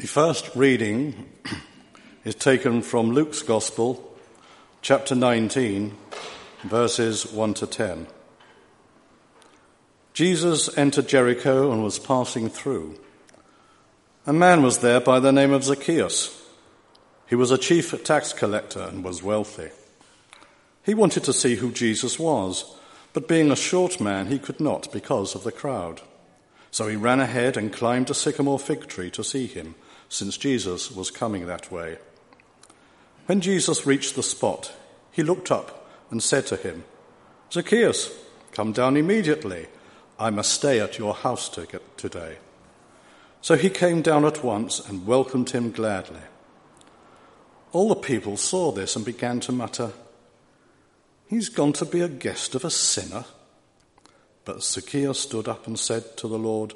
The first reading is taken from Luke's Gospel, chapter 19, verses 1 to 10. Jesus entered Jericho and was passing through. A man was there by the name of Zacchaeus. He was a chief tax collector and was wealthy. He wanted to see who Jesus was, but being a short man, he could not because of the crowd. So he ran ahead and climbed a sycamore fig tree to see him since Jesus was coming that way. When Jesus reached the spot, he looked up and said to him, Zacchaeus, come down immediately. I must stay at your house today. So he came down at once and welcomed him gladly. All the people saw this and began to mutter, He's gone to be a guest of a sinner. But Zacchaeus stood up and said to the Lord,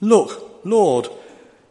Look, Lord,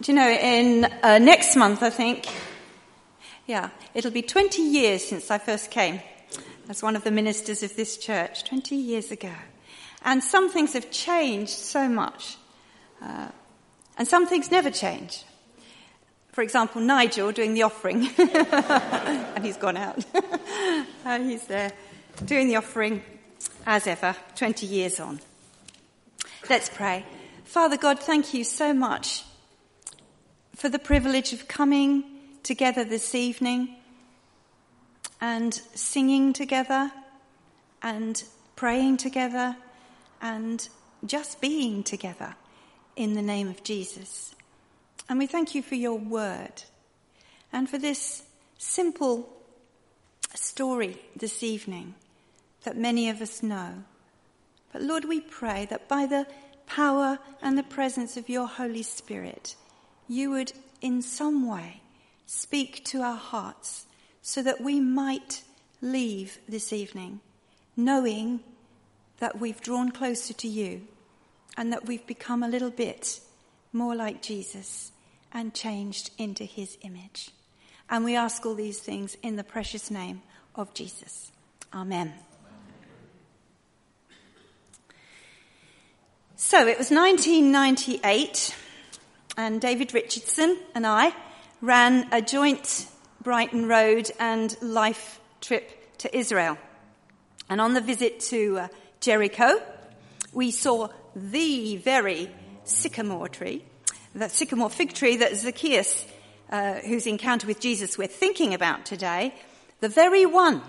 Do you know, in uh, next month, I think, yeah, it'll be 20 years since I first came as one of the ministers of this church, 20 years ago. And some things have changed so much. Uh, and some things never change. For example, Nigel doing the offering, and he's gone out. uh, he's there doing the offering as ever, 20 years on. Let's pray. Father God, thank you so much for the privilege of coming together this evening and singing together and praying together and just being together in the name of Jesus. And we thank you for your word and for this simple story this evening that many of us know. But Lord, we pray that by the power and the presence of your Holy Spirit, you would in some way speak to our hearts so that we might leave this evening knowing that we've drawn closer to you and that we've become a little bit more like Jesus and changed into his image. And we ask all these things in the precious name of Jesus. Amen. So it was 1998 and David Richardson and I ran a joint Brighton Road and Life trip to Israel. And on the visit to uh, Jericho, we saw the very sycamore tree, the sycamore fig tree that Zacchaeus, uh, whose encounter with Jesus we're thinking about today, the very one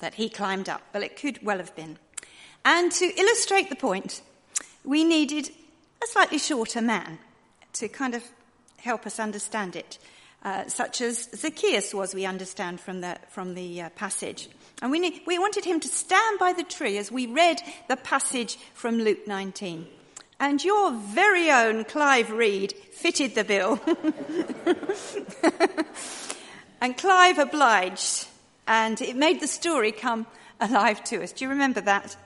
that he climbed up. Well, it could well have been. And to illustrate the point, we needed a slightly shorter man to kind of help us understand it, uh, such as Zacchaeus was, we understand from the, from the uh, passage. And we, need, we wanted him to stand by the tree as we read the passage from Luke 19. And your very own Clive Reed fitted the bill. and Clive obliged, and it made the story come alive to us. Do you remember that?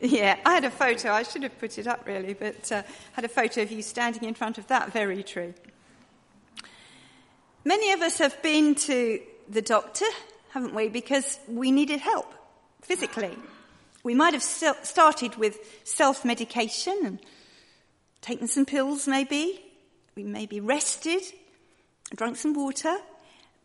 Yeah, I had a photo. I should have put it up really, but uh, had a photo of you standing in front of that very tree. Many of us have been to the doctor, haven't we? Because we needed help physically. We might have started with self medication and taken some pills, maybe. We maybe rested, drunk some water.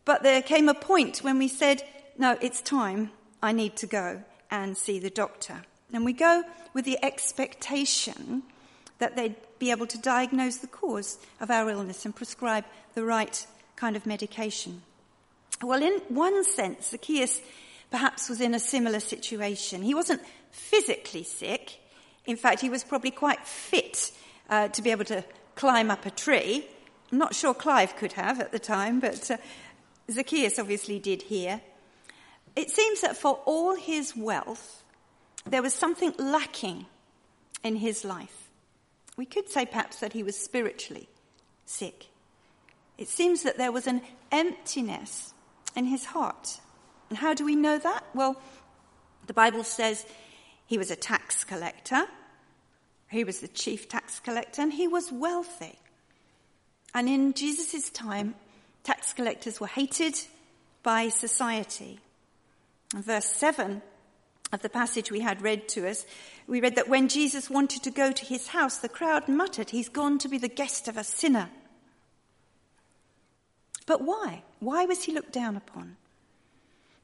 But there came a point when we said, no, it's time. I need to go and see the doctor. And we go with the expectation that they'd be able to diagnose the cause of our illness and prescribe the right kind of medication. Well, in one sense, Zacchaeus perhaps was in a similar situation. He wasn't physically sick. In fact, he was probably quite fit uh, to be able to climb up a tree. I'm not sure Clive could have at the time, but uh, Zacchaeus obviously did here. It seems that for all his wealth, there was something lacking in his life. We could say perhaps that he was spiritually sick. It seems that there was an emptiness in his heart. And how do we know that? Well, the Bible says he was a tax collector, he was the chief tax collector, and he was wealthy. And in Jesus' time, tax collectors were hated by society. In verse 7 of the passage we had read to us, we read that when Jesus wanted to go to his house, the crowd muttered, He's gone to be the guest of a sinner. But why? Why was he looked down upon?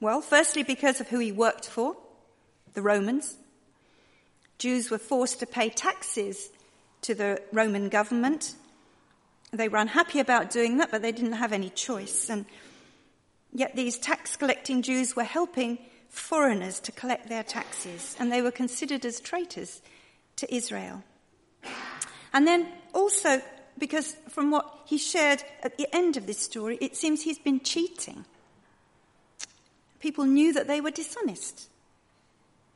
Well, firstly, because of who he worked for, the Romans. Jews were forced to pay taxes to the Roman government. They were unhappy about doing that, but they didn't have any choice. And yet these tax collecting Jews were helping foreigners to collect their taxes, and they were considered as traitors to Israel. And then also, because from what he shared at the end of this story, it seems he's been cheating. People knew that they were dishonest.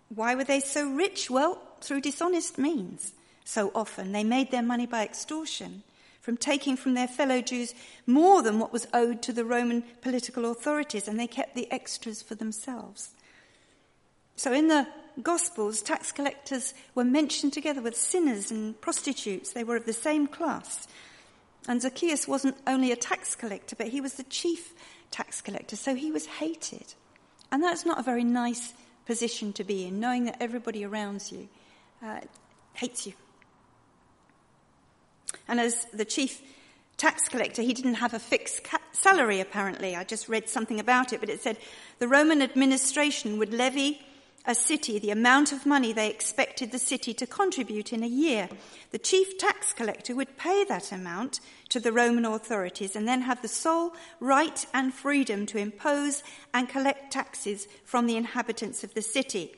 Why were they so rich? Well, through dishonest means. So often they made their money by extortion, from taking from their fellow Jews more than what was owed to the Roman political authorities, and they kept the extras for themselves. So in the Gospels, tax collectors were mentioned together with sinners and prostitutes. They were of the same class. And Zacchaeus wasn't only a tax collector, but he was the chief tax collector, so he was hated. And that's not a very nice position to be in, knowing that everybody around you uh, hates you. And as the chief tax collector, he didn't have a fixed ca- salary, apparently. I just read something about it, but it said the Roman administration would levy a city the amount of money they expected the city to contribute in a year. The chief tax collector would pay that amount to the Roman authorities and then have the sole right and freedom to impose and collect taxes from the inhabitants of the city.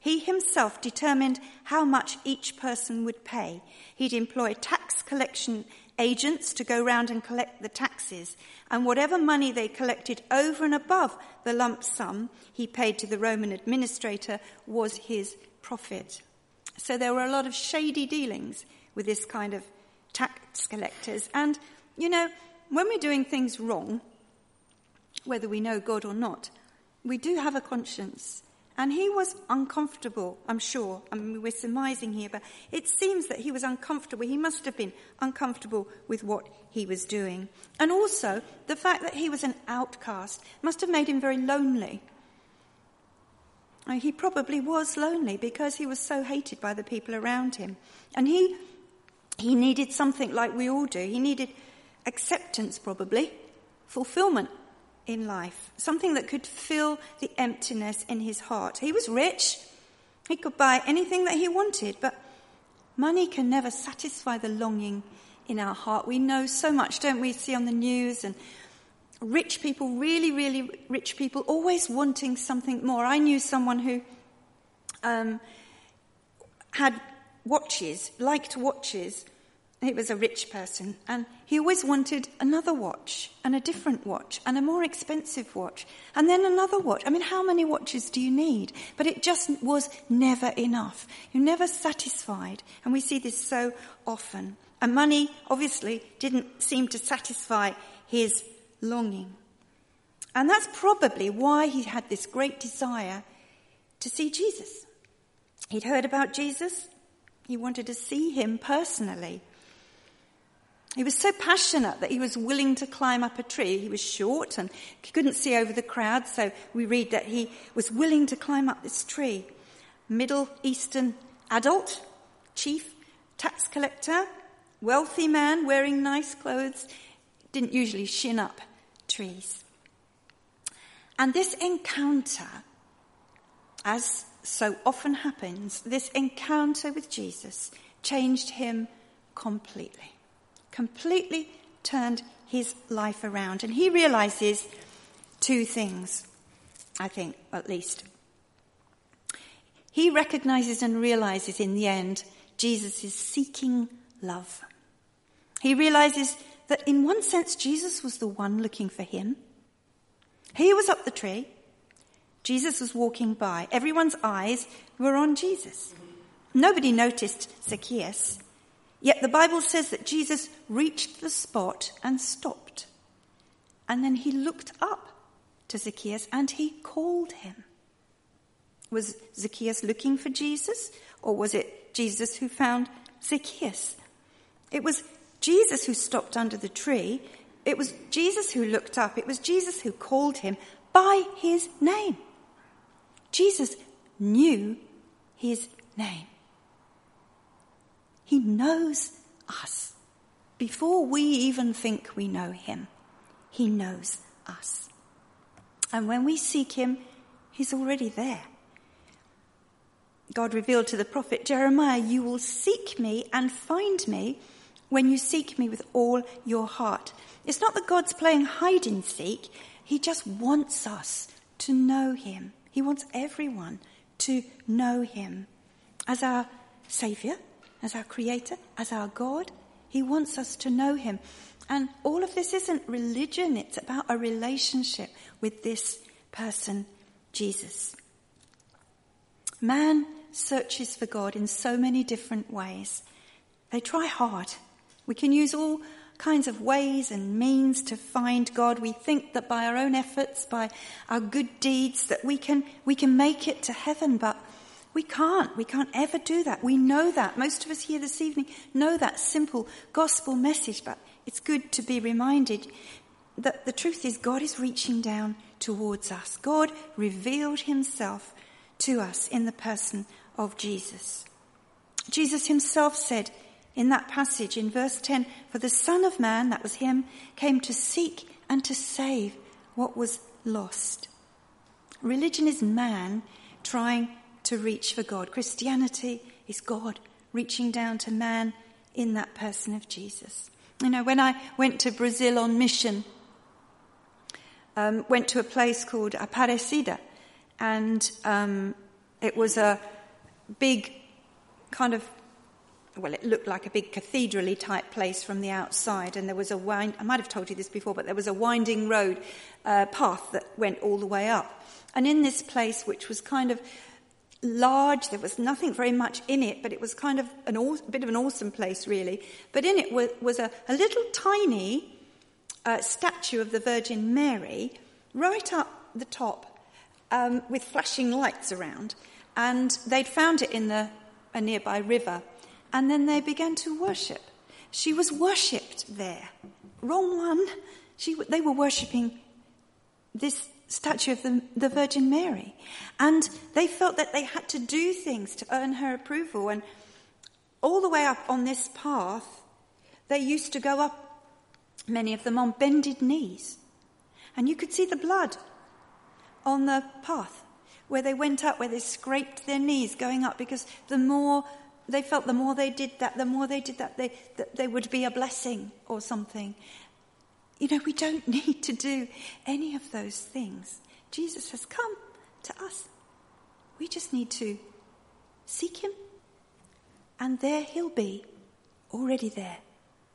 He himself determined how much each person would pay. He'd employ tax collection agents to go round and collect the taxes, and whatever money they collected over and above the lump sum he paid to the Roman administrator was his profit. So there were a lot of shady dealings with this kind of tax collectors. And, you know, when we're doing things wrong, whether we know God or not, we do have a conscience. And he was uncomfortable, I'm sure. I mean, we're surmising here, but it seems that he was uncomfortable. He must have been uncomfortable with what he was doing. And also, the fact that he was an outcast must have made him very lonely. He probably was lonely because he was so hated by the people around him. And he, he needed something like we all do. He needed acceptance, probably, fulfillment in life, something that could fill the emptiness in his heart. He was rich, he could buy anything that he wanted, but money can never satisfy the longing in our heart. We know so much, don't we? See on the news and rich people, really, really rich people, always wanting something more. I knew someone who um, had watches, liked watches, he was a rich person, and he always wanted another watch, and a different watch, and a more expensive watch, and then another watch. I mean, how many watches do you need? But it just was never enough. You're never satisfied, and we see this so often. And money, obviously, didn't seem to satisfy his longing. And that's probably why he had this great desire to see Jesus. He'd heard about Jesus. He wanted to see him personally. He was so passionate that he was willing to climb up a tree. He was short and he couldn't see over the crowd, so we read that he was willing to climb up this tree. Middle Eastern adult, chief tax collector, wealthy man wearing nice clothes, didn't usually shin up trees. And this encounter, as so often happens, this encounter with Jesus changed him completely completely turned his life around. And he realizes two things, I think, at least. He recognizes and realizes in the end Jesus is seeking love. He realizes that in one sense Jesus was the one looking for him. He was up the tree. Jesus was walking by. Everyone's eyes were on Jesus. Nobody noticed Zacchaeus. Yet the Bible says that Jesus reached the spot and stopped And then he looked up to Zacchaeus and he called him. Was Zacchaeus looking for Jesus or was it Jesus who found Zacchaeus? It was Jesus who stopped under the tree. It was Jesus who looked up. It was Jesus who called him by his name. Jesus knew his name. He knows us. Before we even think we know him, he knows us. And when we seek him, he's already there. God revealed to the prophet Jeremiah, You will seek me and find me when you seek me with all your heart. It's not that God's playing hide and seek, He just wants us to know Him. He wants everyone to know Him as our Saviour, as our Creator, as our God. He wants us to know Him. And all of this isn't religion, it's about a relationship with this person, Jesus. Man searches for God in so many different ways. They try hard. We can use all kinds of ways and means to find God. We think that by our own efforts, by our good deeds, that we can, we can make it to heaven, but we can't. We can't ever do that. We know that. Most of us here this evening know that simple gospel message, but it's good to be reminded that the truth is God is reaching down towards us. God revealed himself to us in the person of Jesus. Jesus himself said in that passage in verse 10, For the Son of Man, that was him, came to seek and to save what was lost. Religion is man trying to reach for God. Christianity is God reaching down to man in that person of Jesus. You know, when I went to Brazil on mission, um, went to a place called Aparecida, and um, it was a big kind of well, it looked like a big cathedrally type place from the outside, and there was a wind, I might have told you this before, but there was a winding road uh, path that went all the way up. And in this place, which was kind of large, there was nothing very much in it, but it was kind of an aw- a bit of an awesome place, really. But in it was, was a, a, little tiny uh, statue of the Virgin Mary right up the top um, with flashing lights around. And they'd found it in the, a nearby river. And then they began to worship. She was worshipped there. Wrong one. She, they were worshipping this statue of the, the Virgin Mary. And they felt that they had to do things to earn her approval. And all the way up on this path, they used to go up, many of them on bended knees. And you could see the blood on the path where they went up, where they scraped their knees going up, because the more they felt, the more they did that, the more they did that, they, that they would be a blessing or something. You know, we don't need to do any of those things. Jesus has come to us. We just need to seek him, and there he'll be, already there,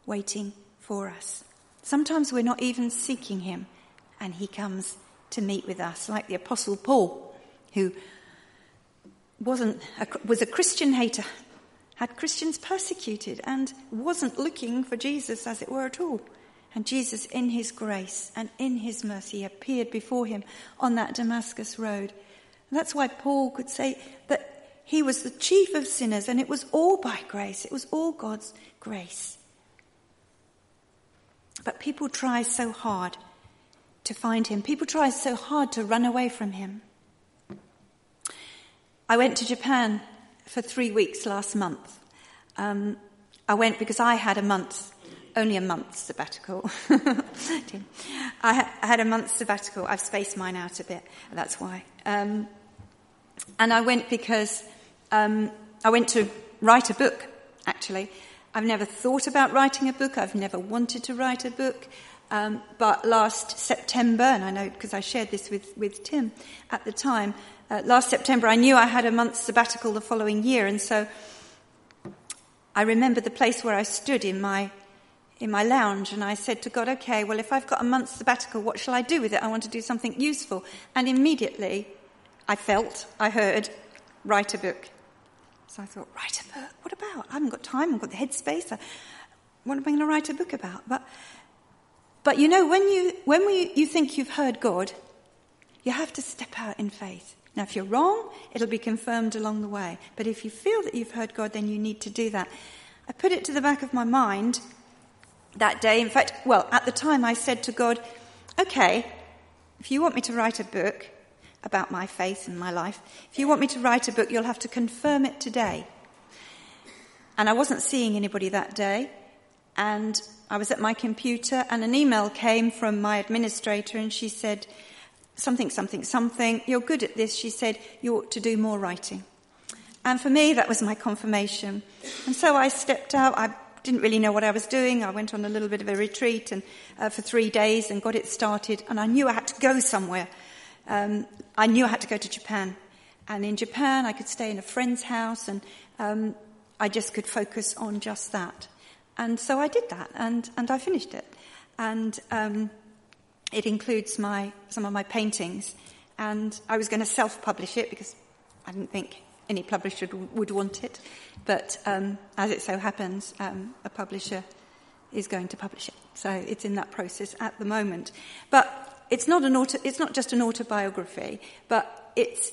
waiting for us. Sometimes we're not even seeking him, and he comes to meet with us, like the Apostle Paul who wasn't a, was a Christian hater, had Christians persecuted, and wasn't looking for Jesus, as it were, at all. And Jesus, in his grace and in his mercy, appeared before him on that Damascus road. And that's why Paul could say that he was the chief of sinners, and it was all by grace. It was all God's grace. But people try so hard to find him. People try so hard to run away from him. I went to Japan for three weeks last month. Um, I went because I had a month, only a month sabbatical. I, had a month sabbatical. I've spaced mine out a bit, that's why. Um, and I went because um, I went to write a book, actually. I've never thought about writing a book, I've never wanted to write a book. Um, but last September, and I know because I shared this with, with Tim at the time, uh, last September I knew I had a month's sabbatical the following year, and so I remember the place where I stood in my in my lounge and I said to God, okay, well, if I've got a month's sabbatical, what shall I do with it? I want to do something useful. And immediately I felt, I heard, write a book. So I thought, write a book? What about? I haven't got time, I've got the headspace. What am I going to write a book about? But But you know, when you, when we, you think you've heard God, you have to step out in faith. Now, if you're wrong, it'll be confirmed along the way. But if you feel that you've heard God, then you need to do that. I put it to the back of my mind that day. In fact, well, at the time I said to God, okay, if you want me to write a book about my faith and my life, if you want me to write a book, you'll have to confirm it today. And I wasn't seeing anybody that day. And I was at my computer and an email came from my administrator and she said, something, something, something. You're good at this. She said, you ought to do more writing. And for me, that was my confirmation. And so I stepped out. I didn't really know what I was doing. I went on a little bit of a retreat and, uh, for three days and got it started. And I knew I had to go somewhere. Um, I knew I had to go to Japan. And in Japan, I could stay in a friend's house and um, I just could focus on just that. And so I did that, and, and I finished it. And um, it includes my, some of my paintings. And I was going to self-publish it because I didn't think any publisher would want it. But um, as it so happens, um, a publisher is going to publish it. So it's in that process at the moment. But it's not, an auto, it's not just an autobiography, but it's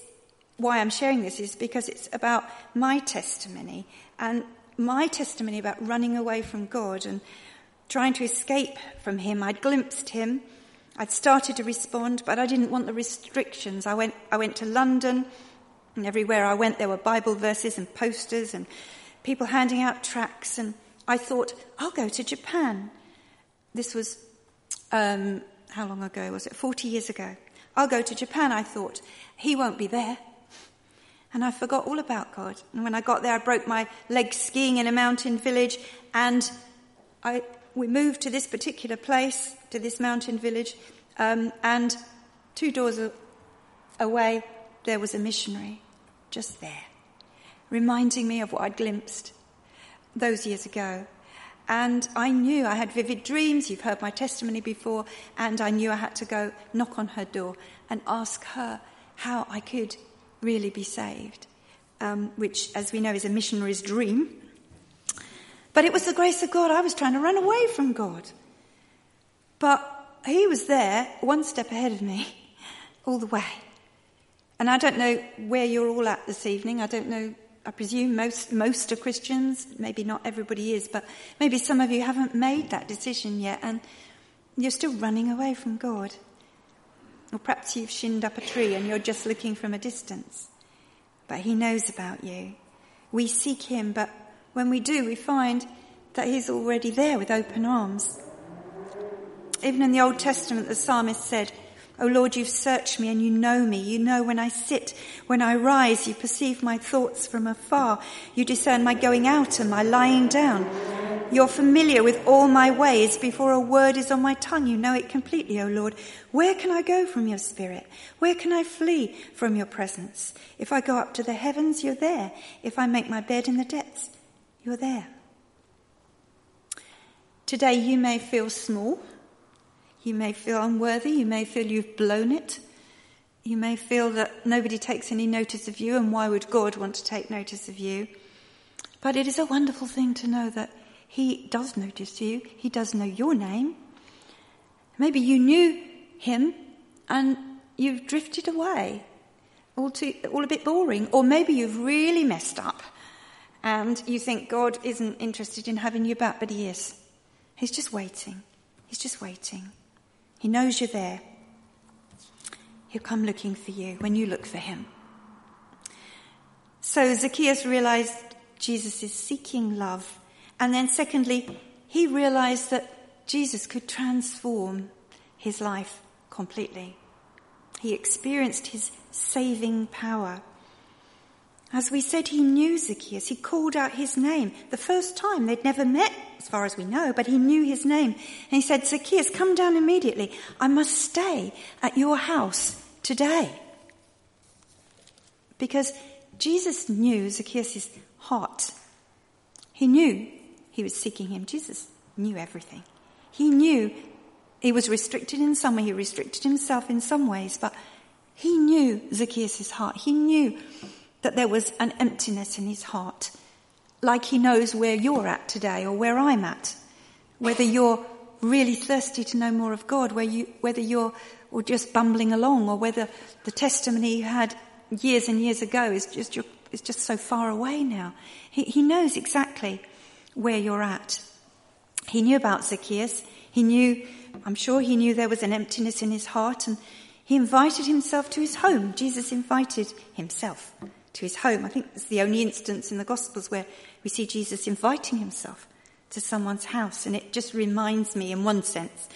why I'm sharing this is because it's about my testimony and my testimony about running away from God and trying to escape from Him. I'd glimpsed Him. I'd started to respond, but I didn't want the restrictions. I went, I went to London, and everywhere I went, there were Bible verses and posters and people handing out tracts. And I thought, I'll go to Japan. This was, um, how long ago was it? 40 years ago. I'll go to Japan, I thought. He won't be there. And I forgot all about God. And when I got there, I broke my leg skiing in a mountain village. And I, we moved to this particular place, to this mountain village. Um, and two doors away, there was a missionary just there, reminding me of what I'd glimpsed those years ago. And I knew I had vivid dreams. You've heard my testimony before. And I knew I had to go knock on her door and ask her how I could really be saved, um, which, as we know, is a missionary's dream. But it was the grace of God. I was trying to run away from God. But He was there, one step ahead of me, all the way. And I don't know where you're all at this evening. I don't know. I presume most, most are Christians. Maybe not everybody is, but maybe some of you haven't made that decision yet and you're still running away from God. Or perhaps you've shinned up a tree and you're just looking from a distance. But He knows about you. We seek Him, but when we do, we find that He's already there with open arms. Even in the Old Testament, the psalmist said, O Lord, you've searched me and you know me. You know when I sit, when I rise, you perceive my thoughts from afar. You discern my going out and my lying down. You're familiar with all my ways. Before a word is on my tongue, you know it completely, O Lord. Where can I go from your spirit? Where can I flee from your presence? If I go up to the heavens, you're there. If I make my bed in the depths, you're there. Today you may feel small. You may feel unworthy. You may feel you've blown it. You may feel that nobody takes any notice of you, and why would God want to take notice of you? But it is a wonderful thing to know that He does notice you. He does know your name. Maybe you knew Him and you've drifted away, all, too, all a bit boring. Or maybe you've really messed up and you think God isn't interested in having you back, but He is. He's just waiting. He's just waiting. He knows you're there. He'll come looking for you when you look for him. So Zacchaeus realized Jesus is seeking love. And then secondly, he realized that Jesus could transform his life completely. He experienced his saving power. As we said, he knew Zacchaeus. He called out his name. The first time they'd never met, as far as we know, but he knew his name. And he said, Zacchaeus, come down immediately. I must stay at your house today. Because Jesus knew Zacchaeus' heart. He knew he was seeking him. Jesus knew everything. He knew he was restricted in some way. He restricted himself in some ways, but he knew Zacchaeus' heart. He knew that there was an emptiness in his heart, like he knows where you're at today or where I'm at. Whether you're really thirsty to know more of God, whether you're or just bumbling along, or whether the testimony you had years and years ago is just, is just so far away now. He, he knows exactly where you're at. He knew about Zacchaeus. He knew, I'm sure he knew there was an emptiness in his heart and he invited himself to his home. Jesus invited himself to his home. I think it's the only instance in the Gospels where we see Jesus inviting himself to someone's house. And it just reminds me, in one sense,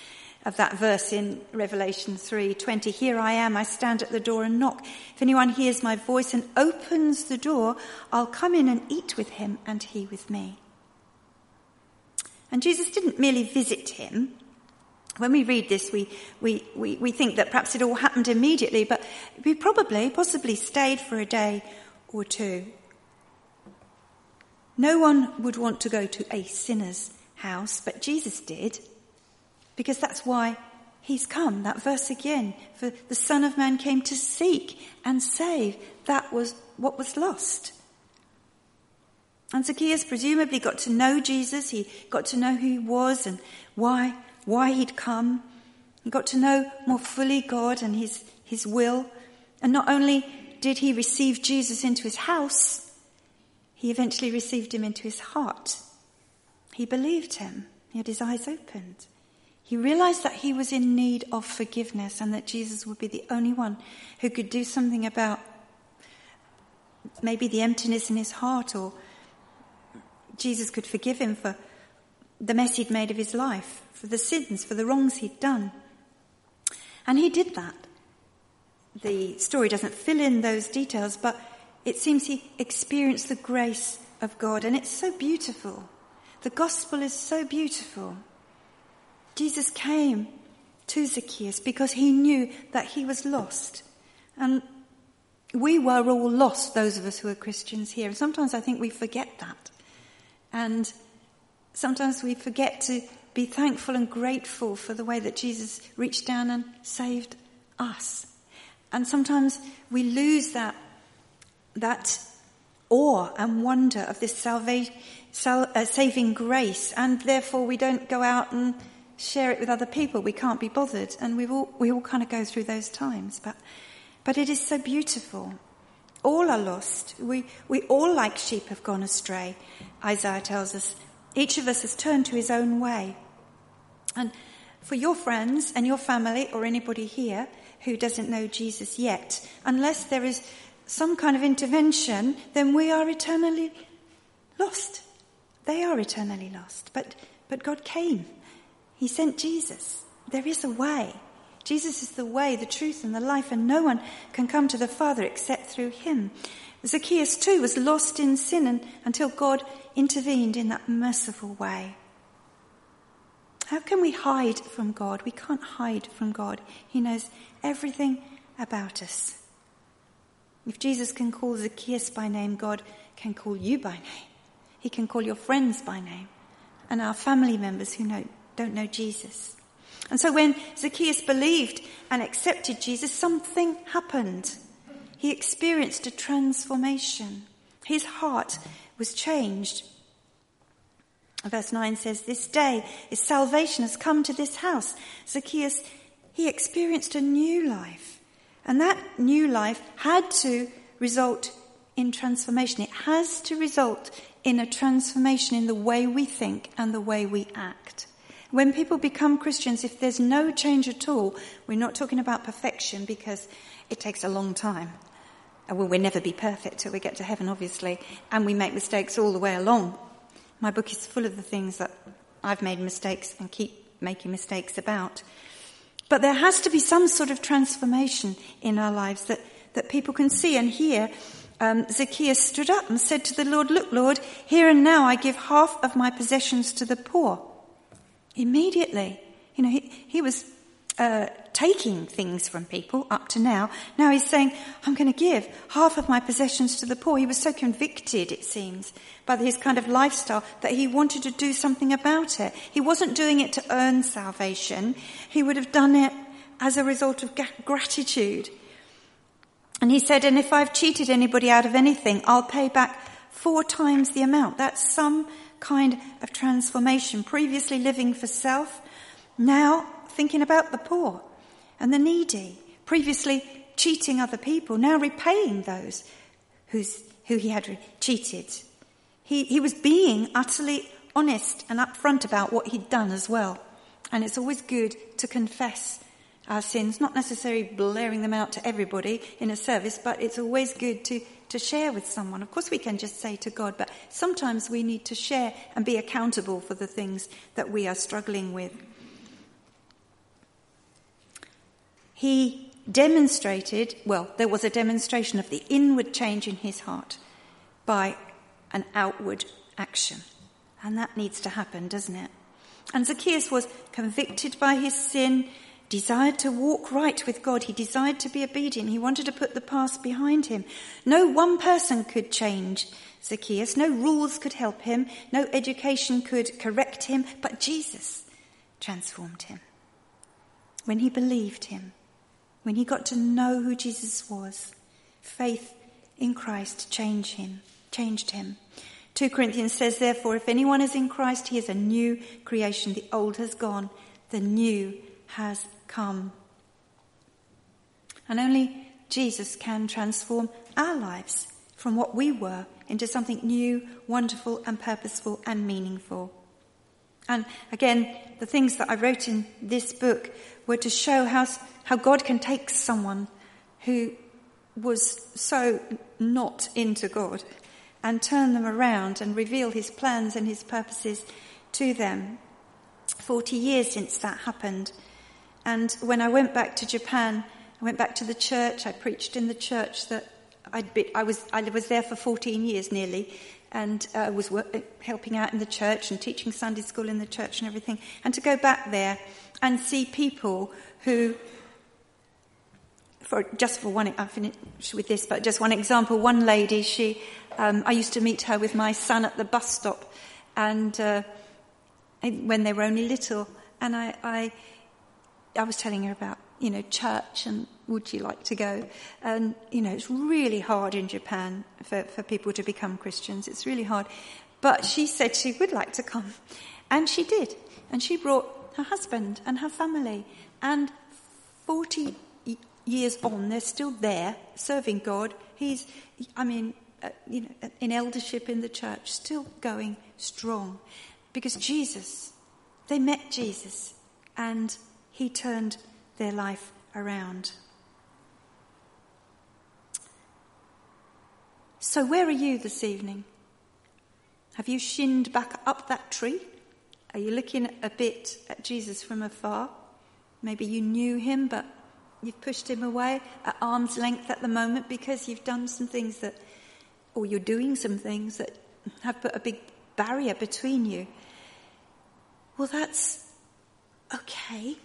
of that verse in Revelation 3:20 here I am I stand at the door and knock if anyone hears my voice and opens the door I'll come in and eat with him and he with me and Jesus didn't merely visit him when we read this we, we, we, we think that perhaps it all happened immediately but we probably possibly stayed for a day or two no one would want to go to a sinner's house but Jesus did because that's why he's come. That verse again. For the Son of Man came to seek and save. That was what was lost. And Zacchaeus presumably got to know Jesus. He got to know who he was and why, why he'd come. He got to know more fully God and his, his will. And not only did he receive Jesus into his house, he eventually received him into his heart. He believed him. He had his eyes opened. He realized that he was in need of forgiveness and that Jesus would be the only one who could do something about maybe the emptiness in his heart or Jesus could forgive him for the mess he'd made of his life, for the sins, for the wrongs he'd done. And he did that. The story doesn't fill in those details, but it seems he experienced the grace of God, and it's so beautiful. The gospel is so beautiful. Jesus came to Zacchaeus because he knew that he was lost. And we were all lost, those of us who are Christians here. And sometimes I think we forget that. And sometimes we forget to be thankful and grateful for the way that Jesus reached down and saved us. And sometimes we lose that, that awe and wonder of this salva- sal- uh, saving grace, and therefore we don't go out and share it with other people. We can't be bothered. And we all, we all kind of go through those times. But, but it is so beautiful. All are lost. We, we all, like sheep, have gone astray. Isaiah tells us each of us has turned to his own way. And for your friends and your family or anybody here who doesn't know Jesus yet, unless there is some kind of intervention, then we are eternally lost. They are eternally lost. But, but God came he sent Jesus. There is a way. Jesus is the way, the truth, and the life, and no one can come to the Father except through him. Zacchaeus too was lost in sin and, until God intervened in that merciful way. How can we hide from God? We can't hide from God. He knows everything about us. If Jesus can call Zacchaeus by name, God can call you by name. He can call your friends by name and our family members who know don't know Jesus. And so when Zacchaeus believed and accepted Jesus, something happened. He experienced a transformation. His heart was changed. Verse 9 says, This day is salvation has come to this house. Zacchaeus, he experienced a new life. And that new life had to result in transformation. It has to result in a transformation in the way we think and the way we act. When people become Christians, if there's no change at all, we're not talking about perfection because it takes a long time. Uh, well, we'll never be perfect till we get to heaven, obviously, and we make mistakes all the way along. My book is full of the things that I've made mistakes and keep making mistakes about. But there has to be some sort of transformation in our lives that, that people can see and hear. Um, Zacchaeus stood up and said to the Lord, Look, Lord, here and now I give half of my possessions to the poor. Immediately. You know, he, he was uh, taking things from people up to now. Now he's saying, I'm going to give half of my possessions to the poor. He was so convicted, it seems, by his kind of lifestyle that he wanted to do something about it. He wasn't doing it to earn salvation. He would have done it as a result of gratitude. And he said, and if I've cheated anybody out of anything, I'll pay back four times the amount. That's some kind of transformation. Previously living for self, Now thinking about the poor and the needy, previously cheating other people, now repaying those who's, who he had cheated. He, he was being utterly honest and upfront about what he'd done as well. And it's always good to confess our sins, not necessarily blaring them out to everybody in a service, but it's always good to, to share with someone. Of course, we can just say to God, but sometimes we need to share and be accountable for the things that we are struggling with. He demonstrated, well, there was a demonstration of the inward change in his heart by an outward action. And that needs to happen, doesn't it? And Zacchaeus was convicted by his sin, desired to walk right with God. He desired to be obedient. He wanted to put the past behind him. No one person could change Zacchaeus. No rules could help him. No education could correct him. But Jesus transformed him. When he believed him, when he got to know who Jesus was, faith in Christ changed him, changed him. 2 Corinthians says, therefore, if anyone is in Christ, he is a new creation. The old has gone, the new has come. And only Jesus can transform our lives from what we were into something new, wonderful, and purposeful and meaningful. And again, the things that I wrote in this book were to show how, how God can take someone who was so not into God and turn them around and reveal his plans and his purposes to them. 40 years since that happened. And when I went back to Japan, I went back to the church. I preached in the church that been, I was, I was there for 14 years nearly and uh, was work, helping out in the church and teaching Sunday school in the church and everything. And to go back there and see people who for just for one, I'll finish with this, but just one example. One lady, she, um, I used to meet her with my son at the bus stop, and uh, when they were only little, and I, I, I was telling her about you know church and would you like to go? And you know it's really hard in Japan for, for people to become Christians. It's really hard, but she said she would like to come, and she did, and she brought her husband and her family, and forty years on, they're still there serving God. He's, I mean, uh, you know, in eldership in the church, still going strong. Because Jesus, they met Jesus and he turned their life around. So, where are you this evening? Have you shinned back up that tree? Are you looking a bit at Jesus from afar? Maybe you knew him, but You've pushed him away at arm's length at the moment because you've done some things that, or you're doing some things that have put a big barrier between you. Well, that's okay.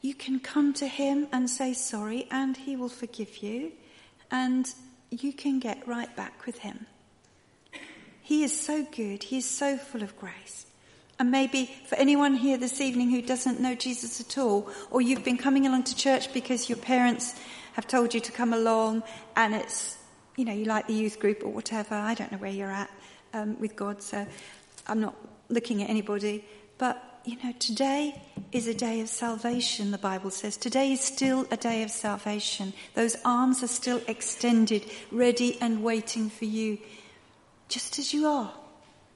You can come to him and say sorry, and he will forgive you, and you can get right back with him. He is so good, he is so full of grace. And maybe for anyone here this evening who doesn't know Jesus at all, or you've been coming along to church because your parents have told you to come along and it's, you know, you like the youth group or whatever. I don't know where you're at um, with God, so I'm not looking at anybody. But, you know, today is a day of salvation, the Bible says. Today is still a day of salvation. Those arms are still extended, ready and waiting for you, just as you are,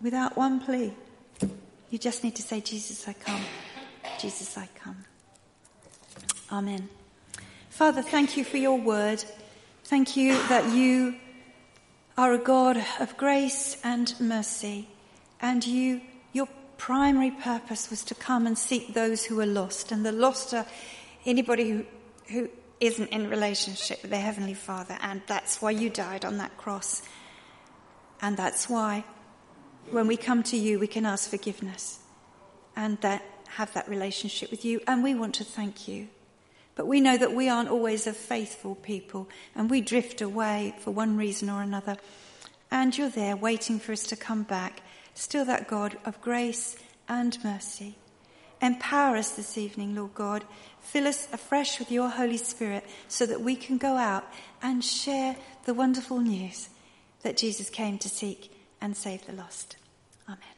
without one plea. You just need to say, Jesus, I come. Jesus, I come. Amen. Father, thank you for your word. Thank you that you are a God of grace and mercy. And you, your primary purpose was to come and seek those who are lost. And the lost are anybody who, who isn't in relationship with their Heavenly Father. And that's why you died on that cross. And that's why when we come to you, we can ask forgiveness and that, have that relationship with you. And we want to thank you. But we know that we aren't always a faithful people and we drift away for one reason or another. And you're there waiting for us to come back, still that God of grace and mercy. Empower us this evening, Lord God. Fill us afresh with your Holy Spirit so that we can go out and share the wonderful news that Jesus came to seek and save the lost. Amen.